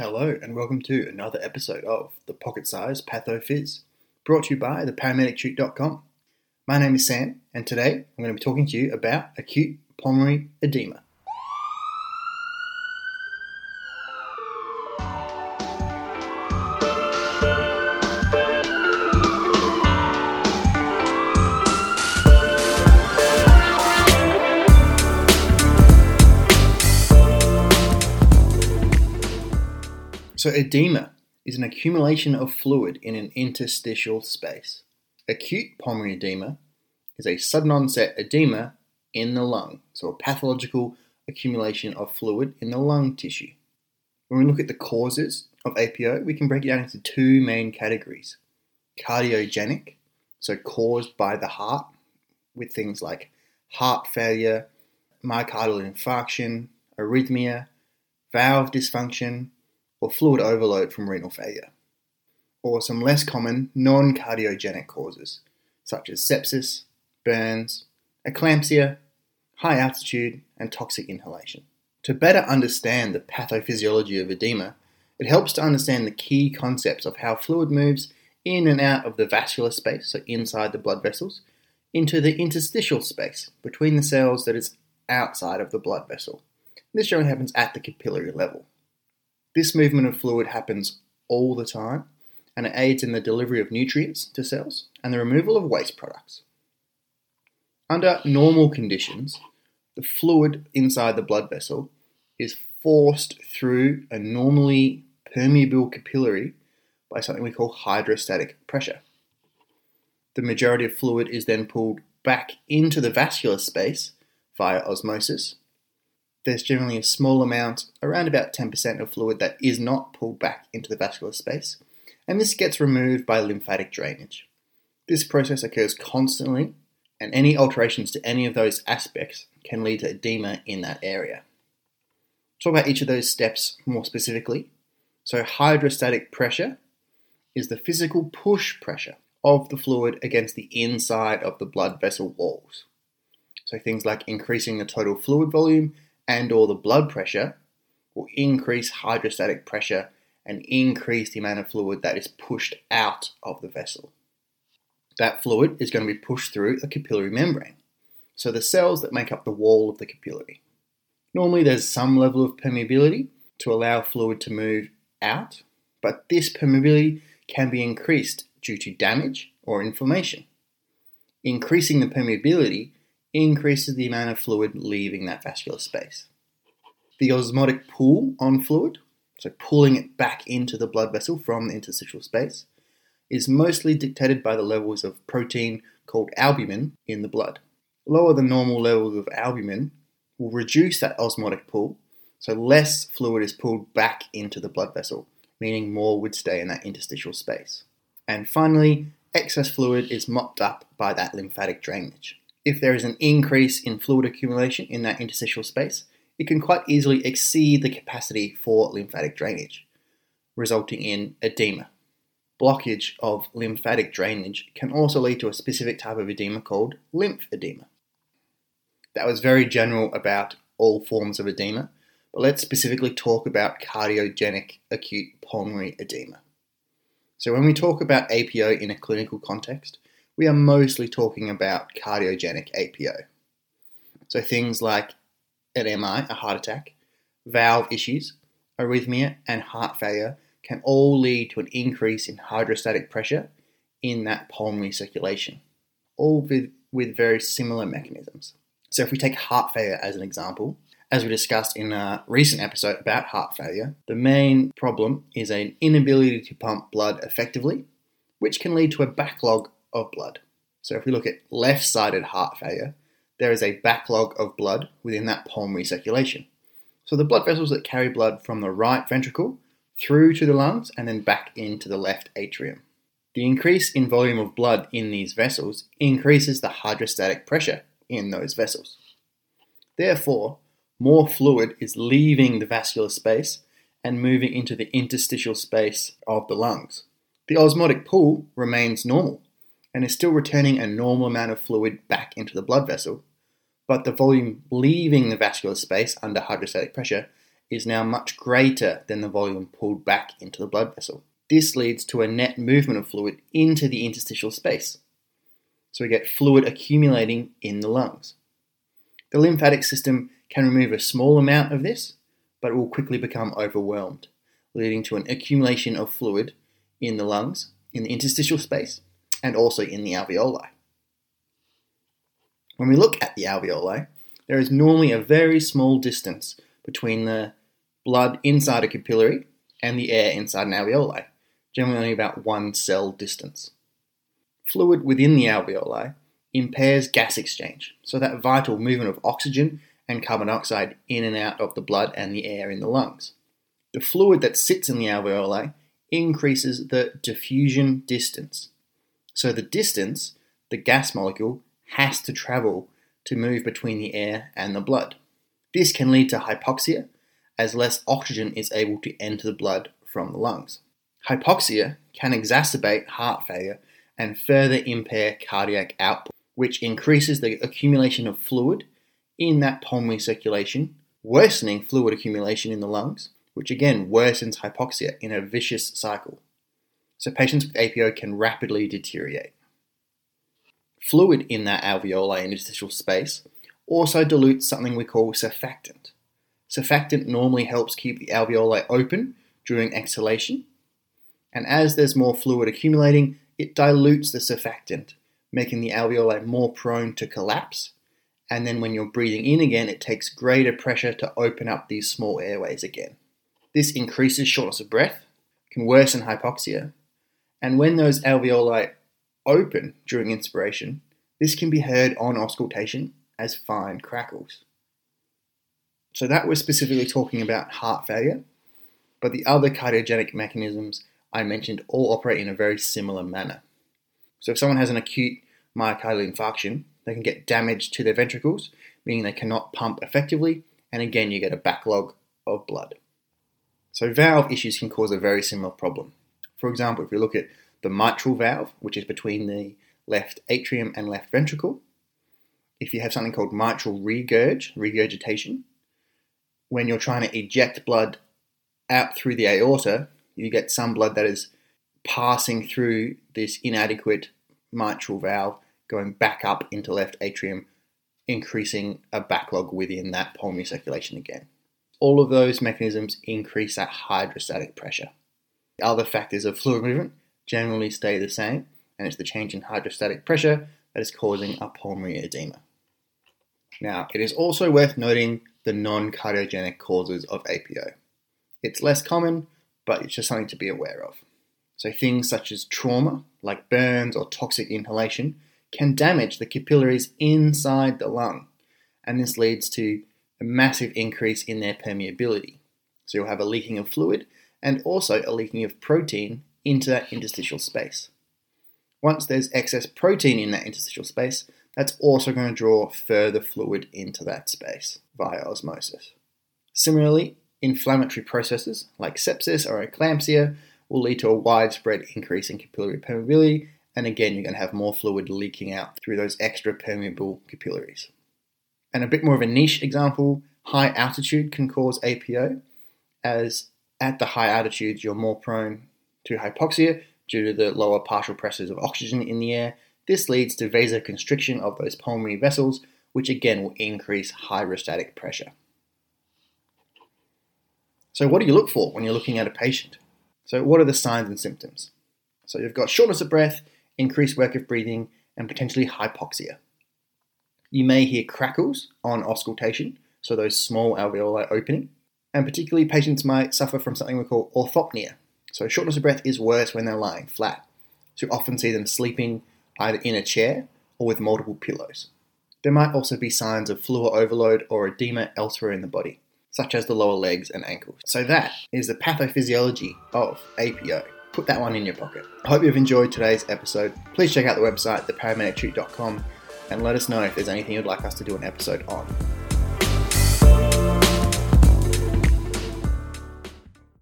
Hello, and welcome to another episode of the Pocket Size Pathophys, brought to you by theparamedictute.com. My name is Sam, and today I'm going to be talking to you about acute pulmonary edema. So, edema is an accumulation of fluid in an interstitial space. Acute pulmonary edema is a sudden onset edema in the lung, so a pathological accumulation of fluid in the lung tissue. When we look at the causes of APO, we can break it down into two main categories cardiogenic, so caused by the heart, with things like heart failure, myocardial infarction, arrhythmia, valve dysfunction, or fluid overload from renal failure, or some less common non cardiogenic causes, such as sepsis, burns, eclampsia, high altitude, and toxic inhalation. To better understand the pathophysiology of edema, it helps to understand the key concepts of how fluid moves in and out of the vascular space, so inside the blood vessels, into the interstitial space between the cells that is outside of the blood vessel. This generally happens at the capillary level. This movement of fluid happens all the time and it aids in the delivery of nutrients to cells and the removal of waste products. Under normal conditions, the fluid inside the blood vessel is forced through a normally permeable capillary by something we call hydrostatic pressure. The majority of fluid is then pulled back into the vascular space via osmosis there's generally a small amount, around about 10% of fluid, that is not pulled back into the vascular space, and this gets removed by lymphatic drainage. This process occurs constantly, and any alterations to any of those aspects can lead to edema in that area. Talk about each of those steps more specifically. So, hydrostatic pressure is the physical push pressure of the fluid against the inside of the blood vessel walls. So, things like increasing the total fluid volume and or the blood pressure will increase hydrostatic pressure and increase the amount of fluid that is pushed out of the vessel. That fluid is going to be pushed through a capillary membrane, so the cells that make up the wall of the capillary. Normally, there's some level of permeability to allow fluid to move out, but this permeability can be increased due to damage or inflammation. Increasing the permeability increases the amount of fluid leaving that vascular space. The osmotic pull on fluid, so pulling it back into the blood vessel from the interstitial space, is mostly dictated by the levels of protein called albumin in the blood. Lower than normal levels of albumin will reduce that osmotic pull, so less fluid is pulled back into the blood vessel, meaning more would stay in that interstitial space. And finally, excess fluid is mopped up by that lymphatic drainage if there is an increase in fluid accumulation in that interstitial space, it can quite easily exceed the capacity for lymphatic drainage, resulting in edema. Blockage of lymphatic drainage can also lead to a specific type of edema called lymphedema. That was very general about all forms of edema, but let's specifically talk about cardiogenic acute pulmonary edema. So, when we talk about APO in a clinical context, we are mostly talking about cardiogenic APO. So things like an MI, a heart attack, valve issues, arrhythmia, and heart failure can all lead to an increase in hydrostatic pressure in that pulmonary circulation, all with, with very similar mechanisms. So, if we take heart failure as an example, as we discussed in a recent episode about heart failure, the main problem is an inability to pump blood effectively, which can lead to a backlog of blood. So if we look at left sided heart failure, there is a backlog of blood within that pulmonary circulation. So the blood vessels that carry blood from the right ventricle through to the lungs and then back into the left atrium. The increase in volume of blood in these vessels increases the hydrostatic pressure in those vessels. Therefore, more fluid is leaving the vascular space and moving into the interstitial space of the lungs. The osmotic pull remains normal, and is still returning a normal amount of fluid back into the blood vessel, but the volume leaving the vascular space under hydrostatic pressure is now much greater than the volume pulled back into the blood vessel. This leads to a net movement of fluid into the interstitial space. So we get fluid accumulating in the lungs. The lymphatic system can remove a small amount of this, but it will quickly become overwhelmed, leading to an accumulation of fluid in the lungs, in the interstitial space, and also in the alveoli. When we look at the alveoli, there is normally a very small distance between the blood inside a capillary and the air inside an alveoli, generally only about one cell distance. Fluid within the alveoli impairs gas exchange, so that vital movement of oxygen and carbon dioxide in and out of the blood and the air in the lungs. The fluid that sits in the alveoli increases the diffusion distance. So the distance the gas molecule has to travel to move between the air and the blood. This can lead to hypoxia, as less oxygen is able to enter the blood from the lungs. Hypoxia can exacerbate heart failure and further impair cardiac output, which increases the accumulation of fluid in that pulmonary circulation, worsening fluid accumulation in the lungs, which again worsens hypoxia in a vicious cycle. So patients with APO can rapidly deteriorate. Fluid in that alveoli interstitial space also dilutes something we call surfactant. Surfactant normally helps keep the alveoli open during exhalation, and as there's more fluid accumulating, it dilutes the surfactant, making the alveoli more prone to collapse. And then when you're breathing in again, it takes greater pressure to open up these small airways again. This increases shortness of breath, can worsen hypoxia, and when those alveoli open during inspiration, this can be heard on auscultation as fine crackles. So that was specifically talking about heart failure, but the other cardiogenic mechanisms I mentioned all operate in a very similar manner. So if someone has an acute myocardial infarction, they can get damage to their ventricles, meaning they cannot pump effectively, and again you get a backlog of blood. So valve issues can cause a very similar problem. For example, if you look at the mitral valve, which is between the left atrium and left ventricle, if you have something called mitral regurg, regurgitation, when you're trying to eject blood out through the aorta, you get some blood that is passing through this inadequate mitral valve, going back up into left atrium, increasing a backlog within that pulmonary circulation again. All of those mechanisms increase that hydrostatic pressure. Other factors of fluid movement generally stay the same, and it's the change in hydrostatic pressure that is causing a pulmonary edema. Now, it is also worth noting the non cardiogenic causes of APO. It's less common, but it's just something to be aware of. So, things such as trauma, like burns or toxic inhalation, can damage the capillaries inside the lung, and this leads to a massive increase in their permeability. So, you'll have a leaking of fluid and also a leaking of protein into that interstitial space. Once there's excess protein in that interstitial space, that's also going to draw further fluid into that space via osmosis. Similarly, inflammatory processes like sepsis or eclampsia will lead to a widespread increase in capillary permeability, and again, you're going to have more fluid leaking out through those extra permeable capillaries. And a bit more of a niche example high altitude can cause APO, as at the high altitudes, you're more prone to hypoxia due to the lower partial pressures of oxygen in the air. This leads to vasoconstriction of those pulmonary vessels, which again will increase hydrostatic pressure. So, what do you look for when you're looking at a patient? So, what are the signs and symptoms? So, you've got shortness of breath, increased work of breathing, and potentially hypoxia. You may hear crackles on auscultation, so those small alveoli opening, and particularly patients might suffer from something we call orthopnea, so shortness of breath is worse when they're lying flat. So you often see them sleeping either in a chair or with multiple pillows. There might also be signs of fluid overload or edema elsewhere in the body, such as the lower legs and ankles. So that is the pathophysiology of APO. Put that one in your pocket. I hope you've enjoyed today's episode. Please check out the website, theparamedic and let us know if there's anything you'd like us to do an episode on.